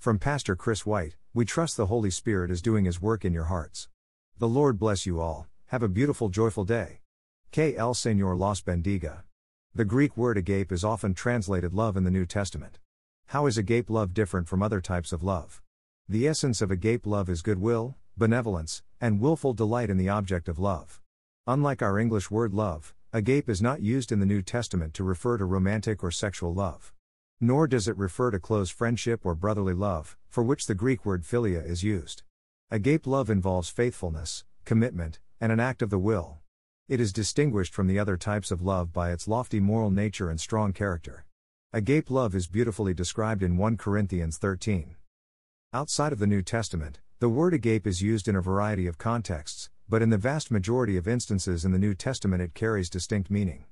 From Pastor Chris White, we trust the Holy Spirit is doing His work in your hearts. The Lord bless you all, have a beautiful, joyful day. Que el Señor los bendiga. The Greek word agape is often translated love in the New Testament. How is agape love different from other types of love? The essence of agape love is goodwill, benevolence, and willful delight in the object of love. Unlike our English word love, agape is not used in the New Testament to refer to romantic or sexual love. Nor does it refer to close friendship or brotherly love, for which the Greek word philia is used. Agape love involves faithfulness, commitment, and an act of the will. It is distinguished from the other types of love by its lofty moral nature and strong character. Agape love is beautifully described in 1 Corinthians 13. Outside of the New Testament, the word agape is used in a variety of contexts, but in the vast majority of instances in the New Testament it carries distinct meaning.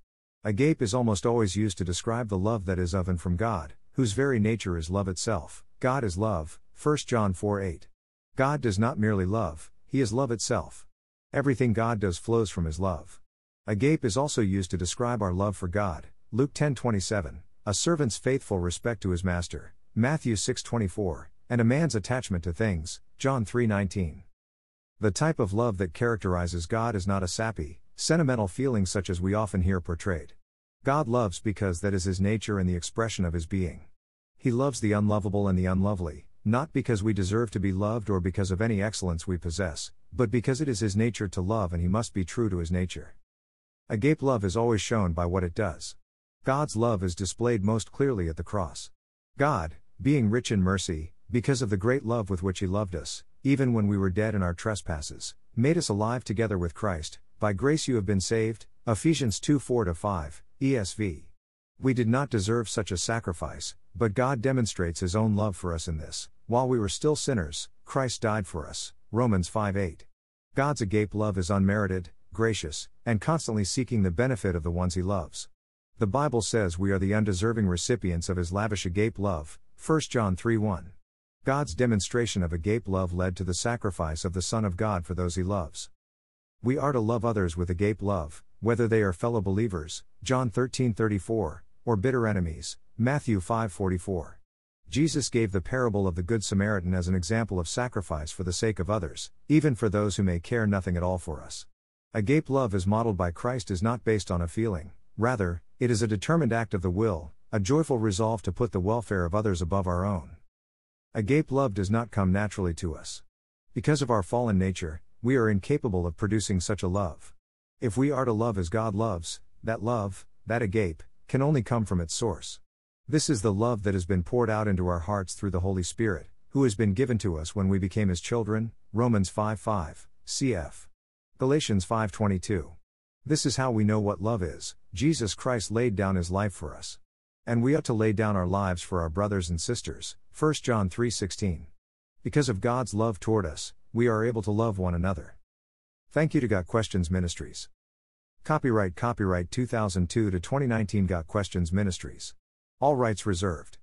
Agape is almost always used to describe the love that is of and from God, whose very nature is love itself. God is love, 1 John 4 8. God does not merely love, He is love itself. Everything God does flows from His love. Agape is also used to describe our love for God, Luke 10 27, a servant's faithful respect to his master, Matthew 6 24, and a man's attachment to things, John 3:19. The type of love that characterizes God is not a sappy, sentimental feelings such as we often hear portrayed. God loves because that is his nature and the expression of his being. He loves the unlovable and the unlovely, not because we deserve to be loved or because of any excellence we possess, but because it is his nature to love and he must be true to his nature. Agape love is always shown by what it does. God's love is displayed most clearly at the cross. God, being rich in mercy, because of the great love with which He loved us, even when we were dead in our trespasses, made us alive together with Christ, by grace you have been saved. Ephesians 2 4 5, ESV. We did not deserve such a sacrifice, but God demonstrates His own love for us in this while we were still sinners, Christ died for us. Romans 5 8. God's agape love is unmerited, gracious, and constantly seeking the benefit of the ones He loves. The Bible says we are the undeserving recipients of His lavish agape love, 1 John 3 1. God's demonstration of agape love led to the sacrifice of the Son of God for those he loves. We are to love others with agape love, whether they are fellow believers, John 13:34, or bitter enemies, Matthew 5:44. Jesus gave the parable of the good Samaritan as an example of sacrifice for the sake of others, even for those who may care nothing at all for us. Agape love as modeled by Christ is not based on a feeling, rather, it is a determined act of the will, a joyful resolve to put the welfare of others above our own. Agape love does not come naturally to us. Because of our fallen nature, we are incapable of producing such a love. If we are to love as God loves, that love, that agape, can only come from its source. This is the love that has been poured out into our hearts through the Holy Spirit, who has been given to us when we became his children, Romans 5 5, cf. Galatians 5:22. This is how we know what love is. Jesus Christ laid down his life for us. And we ought to lay down our lives for our brothers and sisters. 1 John 3:16. Because of God's love toward us, we are able to love one another. Thank you to Got Questions Ministries. Copyright Copyright 2002 to 2019 Got Questions Ministries. All rights reserved.